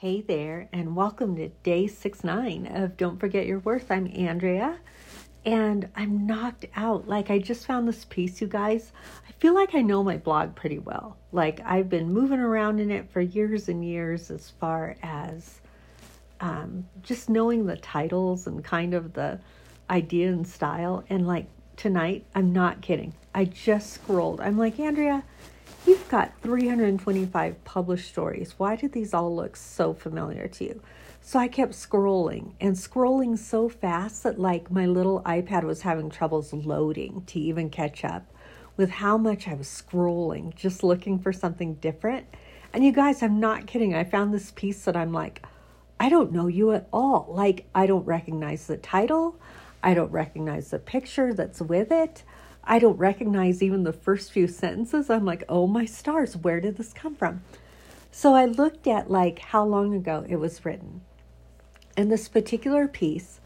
Hey there, and welcome to day six nine of Don't Forget Your Worth. I'm Andrea, and I'm knocked out. Like, I just found this piece, you guys. I feel like I know my blog pretty well. Like, I've been moving around in it for years and years as far as um, just knowing the titles and kind of the idea and style. And, like, tonight, I'm not kidding. I just scrolled. I'm like, Andrea, You've got 325 published stories. Why did these all look so familiar to you? So I kept scrolling and scrolling so fast that, like, my little iPad was having troubles loading to even catch up with how much I was scrolling, just looking for something different. And you guys, I'm not kidding. I found this piece that I'm like, I don't know you at all. Like, I don't recognize the title, I don't recognize the picture that's with it. I don't recognize even the first few sentences. I'm like, oh my stars, where did this come from? So I looked at like how long ago it was written. And this particular piece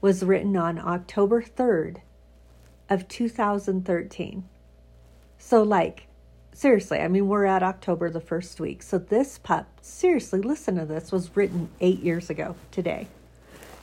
was written on October 3rd of 2013. So like seriously, I mean we're at October the first week. So this pup, seriously, listen to this, was written 8 years ago today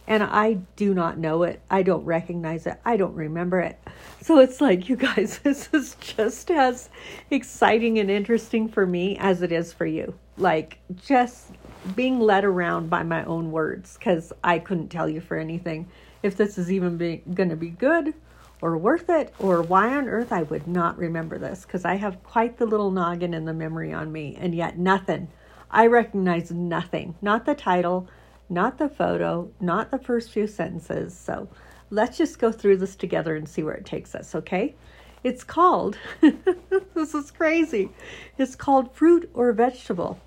and I do not know it. I don't recognize it. I don't remember it. So it's like, you guys, this is just as exciting and interesting for me as it is for you. Like, just being led around by my own words because I couldn't tell you for anything if this is even going to be good or worth it or why on earth I would not remember this because I have quite the little noggin in the memory on me and yet nothing. I recognize nothing. Not the title not the photo, not the first few sentences. So let's just go through this together and see where it takes us, okay? It's called, this is crazy, it's called fruit or vegetable.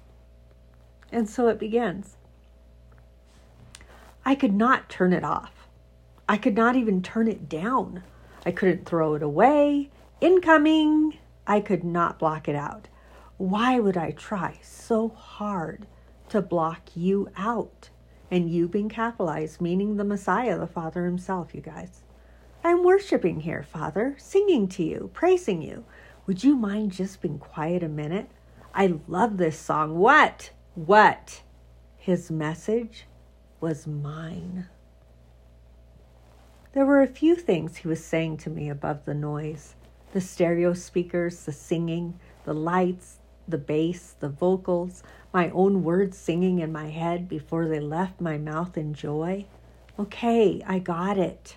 And so it begins. I could not turn it off. I could not even turn it down. I couldn't throw it away. Incoming! I could not block it out. Why would I try so hard to block you out? And you being capitalized, meaning the Messiah, the Father Himself, you guys. I'm worshiping here, Father, singing to you, praising you. Would you mind just being quiet a minute? I love this song. What? What? His message was mine. There were a few things he was saying to me above the noise the stereo speakers, the singing, the lights, the bass, the vocals, my own words singing in my head before they left my mouth in joy. Okay, I got it.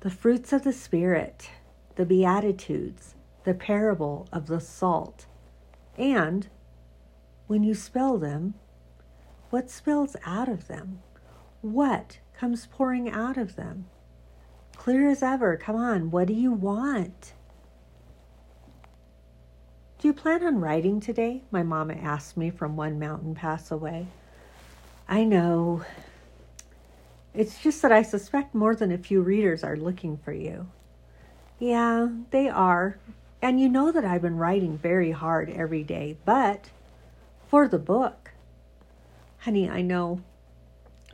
The fruits of the Spirit, the Beatitudes, the parable of the salt. And when you spell them, what spills out of them? What comes pouring out of them? Clear as ever. Come on, what do you want? Do you plan on writing today? My mama asked me from one mountain pass away. I know. It's just that I suspect more than a few readers are looking for you. Yeah, they are. And you know that I've been writing very hard every day, but for the book. Honey, I know.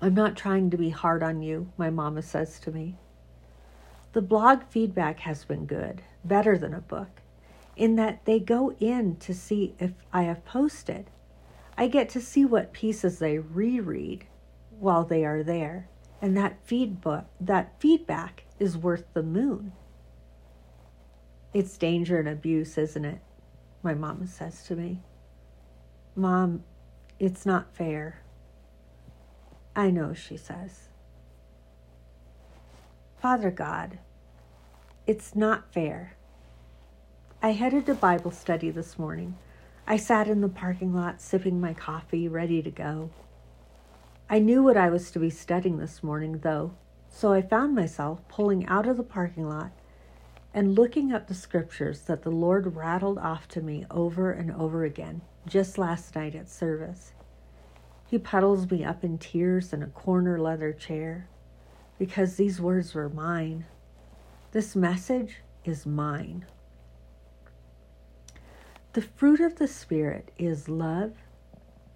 I'm not trying to be hard on you, my mama says to me. The blog feedback has been good, better than a book in that they go in to see if I have posted. I get to see what pieces they reread while they are there, and that feedback that feedback is worth the moon. It's danger and abuse, isn't it? My mama says to me. Mom, it's not fair. I know, she says. Father God, it's not fair. I headed to Bible study this morning. I sat in the parking lot sipping my coffee, ready to go. I knew what I was to be studying this morning, though, so I found myself pulling out of the parking lot and looking up the scriptures that the Lord rattled off to me over and over again just last night at service. He puddles me up in tears in a corner leather chair because these words were mine. This message is mine. The fruit of the Spirit is love,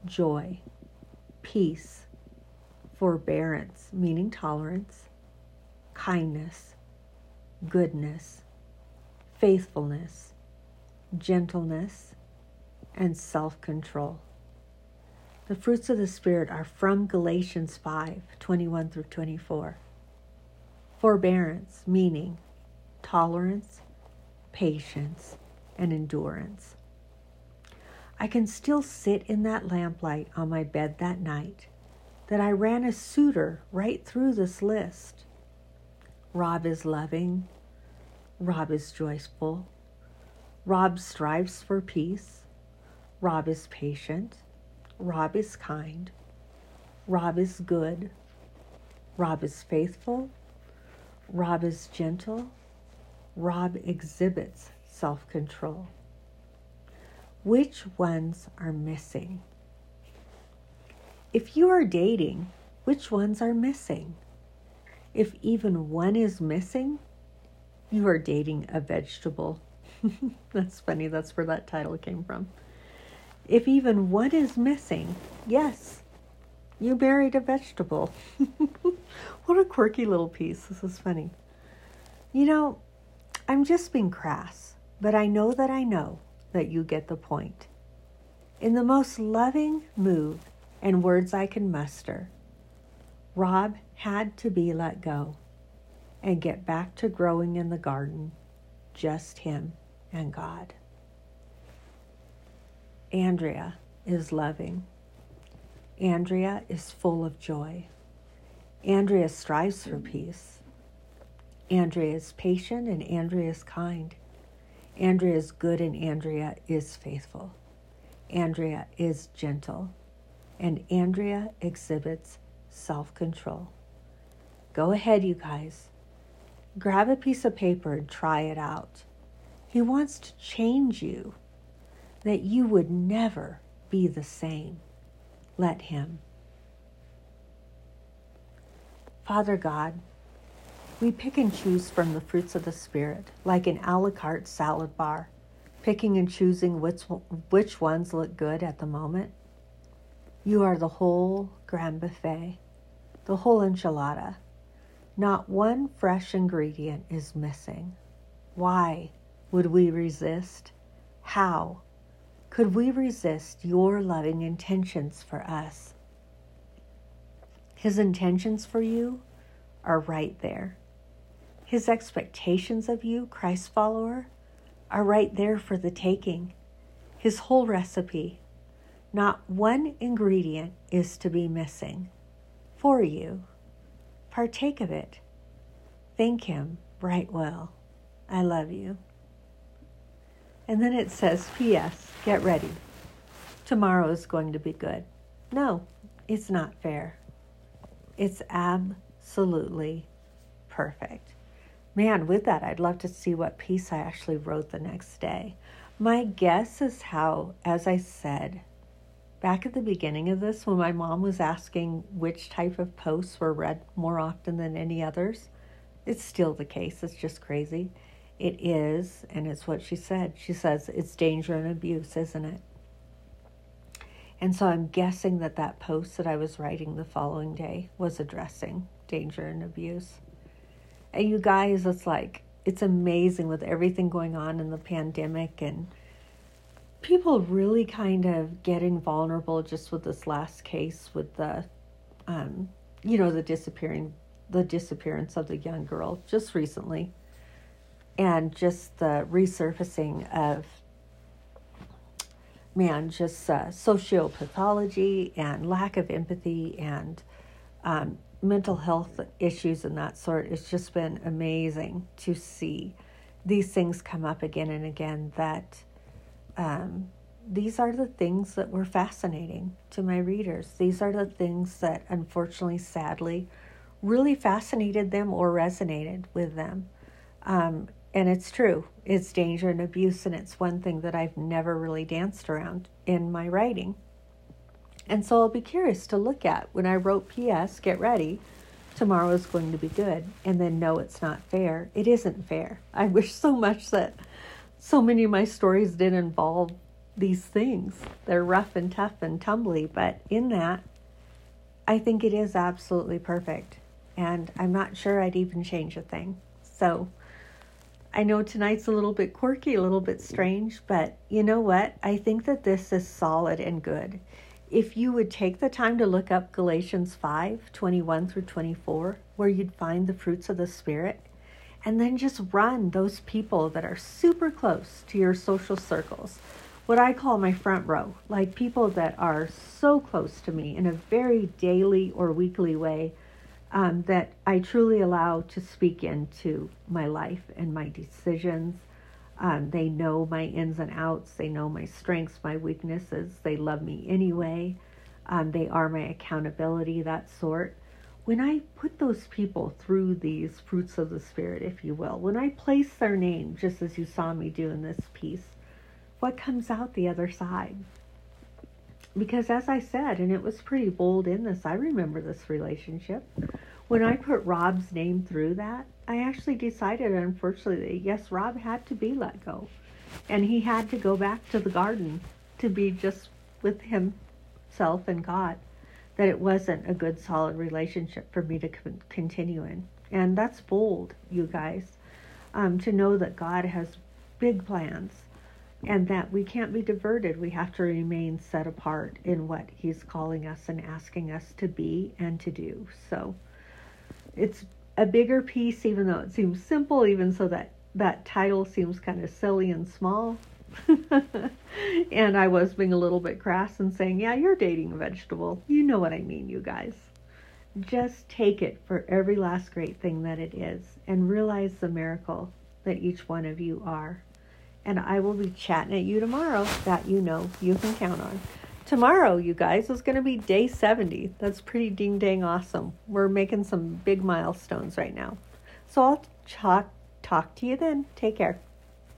joy, peace, forbearance, meaning tolerance, kindness, goodness, faithfulness, gentleness, and self control. The fruits of the Spirit are from Galatians 5 21 through 24. Forbearance, meaning tolerance, patience, and endurance. I can still sit in that lamplight on my bed that night that I ran a suitor right through this list. Rob is loving. Rob is joyful. Rob strives for peace. Rob is patient. Rob is kind. Rob is good. Rob is faithful. Rob is gentle. Rob exhibits self control. Which ones are missing? If you are dating, which ones are missing? If even one is missing, you are dating a vegetable. that's funny, that's where that title came from. If even one is missing, yes, you married a vegetable. what a quirky little piece. This is funny. You know, I'm just being crass, but I know that I know that you get the point. In the most loving move and words I can muster. Rob had to be let go and get back to growing in the garden, just him and God. Andrea is loving. Andrea is full of joy. Andrea strives for peace. Andrea is patient and Andrea is kind. Andrea is good and Andrea is faithful. Andrea is gentle and Andrea exhibits self control. Go ahead, you guys. Grab a piece of paper and try it out. He wants to change you, that you would never be the same. Let Him. Father God, we pick and choose from the fruits of the Spirit like an a la carte salad bar, picking and choosing which, which ones look good at the moment you are the whole grand buffet, the whole enchilada. Not one fresh ingredient is missing. Why would we resist? How could we resist your loving intentions for us? His intentions for you are right there. His expectations of you, Christ follower, are right there for the taking. His whole recipe not one ingredient is to be missing for you. Partake of it. Thank Him right well. I love you. And then it says, P.S. Get ready. Tomorrow is going to be good. No, it's not fair. It's absolutely perfect. Man, with that, I'd love to see what piece I actually wrote the next day. My guess is how, as I said, back at the beginning of this, when my mom was asking which type of posts were read more often than any others, it's still the case. It's just crazy. It is, and it's what she said. She says it's danger and abuse, isn't it? And so I'm guessing that that post that I was writing the following day was addressing danger and abuse. And you guys, it's like, it's amazing with everything going on in the pandemic and people really kind of getting vulnerable just with this last case with the um, you know the disappearing the disappearance of the young girl just recently. And just the resurfacing of man just uh, sociopathology and lack of empathy and um, mental health issues and that sort it's just been amazing to see these things come up again and again that um, these are the things that were fascinating to my readers. These are the things that, unfortunately, sadly, really fascinated them or resonated with them. Um, and it's true, it's danger and abuse, and it's one thing that I've never really danced around in my writing. And so I'll be curious to look at when I wrote P.S. Get ready, tomorrow is going to be good, and then no, it's not fair. It isn't fair. I wish so much that so many of my stories didn't involve these things. They're rough and tough and tumbly, but in that, I think it is absolutely perfect. And I'm not sure I'd even change a thing. So I know tonight's a little bit quirky, a little bit strange, but you know what? I think that this is solid and good. If you would take the time to look up Galatians 5 21 through 24, where you'd find the fruits of the Spirit, and then just run those people that are super close to your social circles, what I call my front row, like people that are so close to me in a very daily or weekly way um, that I truly allow to speak into my life and my decisions um, they know my ins and outs. They know my strengths, my weaknesses. They love me anyway. Um, they are my accountability, that sort. When I put those people through these fruits of the Spirit, if you will, when I place their name, just as you saw me do in this piece, what comes out the other side? Because as I said, and it was pretty bold in this, I remember this relationship. When I put Rob's name through that, I actually decided, unfortunately, yes, Rob had to be let go. And he had to go back to the garden to be just with himself and God. That it wasn't a good, solid relationship for me to con- continue in. And that's bold, you guys, um, to know that God has big plans and that we can't be diverted. We have to remain set apart in what He's calling us and asking us to be and to do. So it's a bigger piece, even though it seems simple, even so that that title seems kind of silly and small. and I was being a little bit crass and saying, Yeah, you're dating a vegetable. You know what I mean, you guys. Just take it for every last great thing that it is and realize the miracle that each one of you are. And I will be chatting at you tomorrow that you know you can count on tomorrow, you guys, is going to be day 70. That's pretty ding dang awesome. We're making some big milestones right now. So I'll talk, talk to you then. Take care.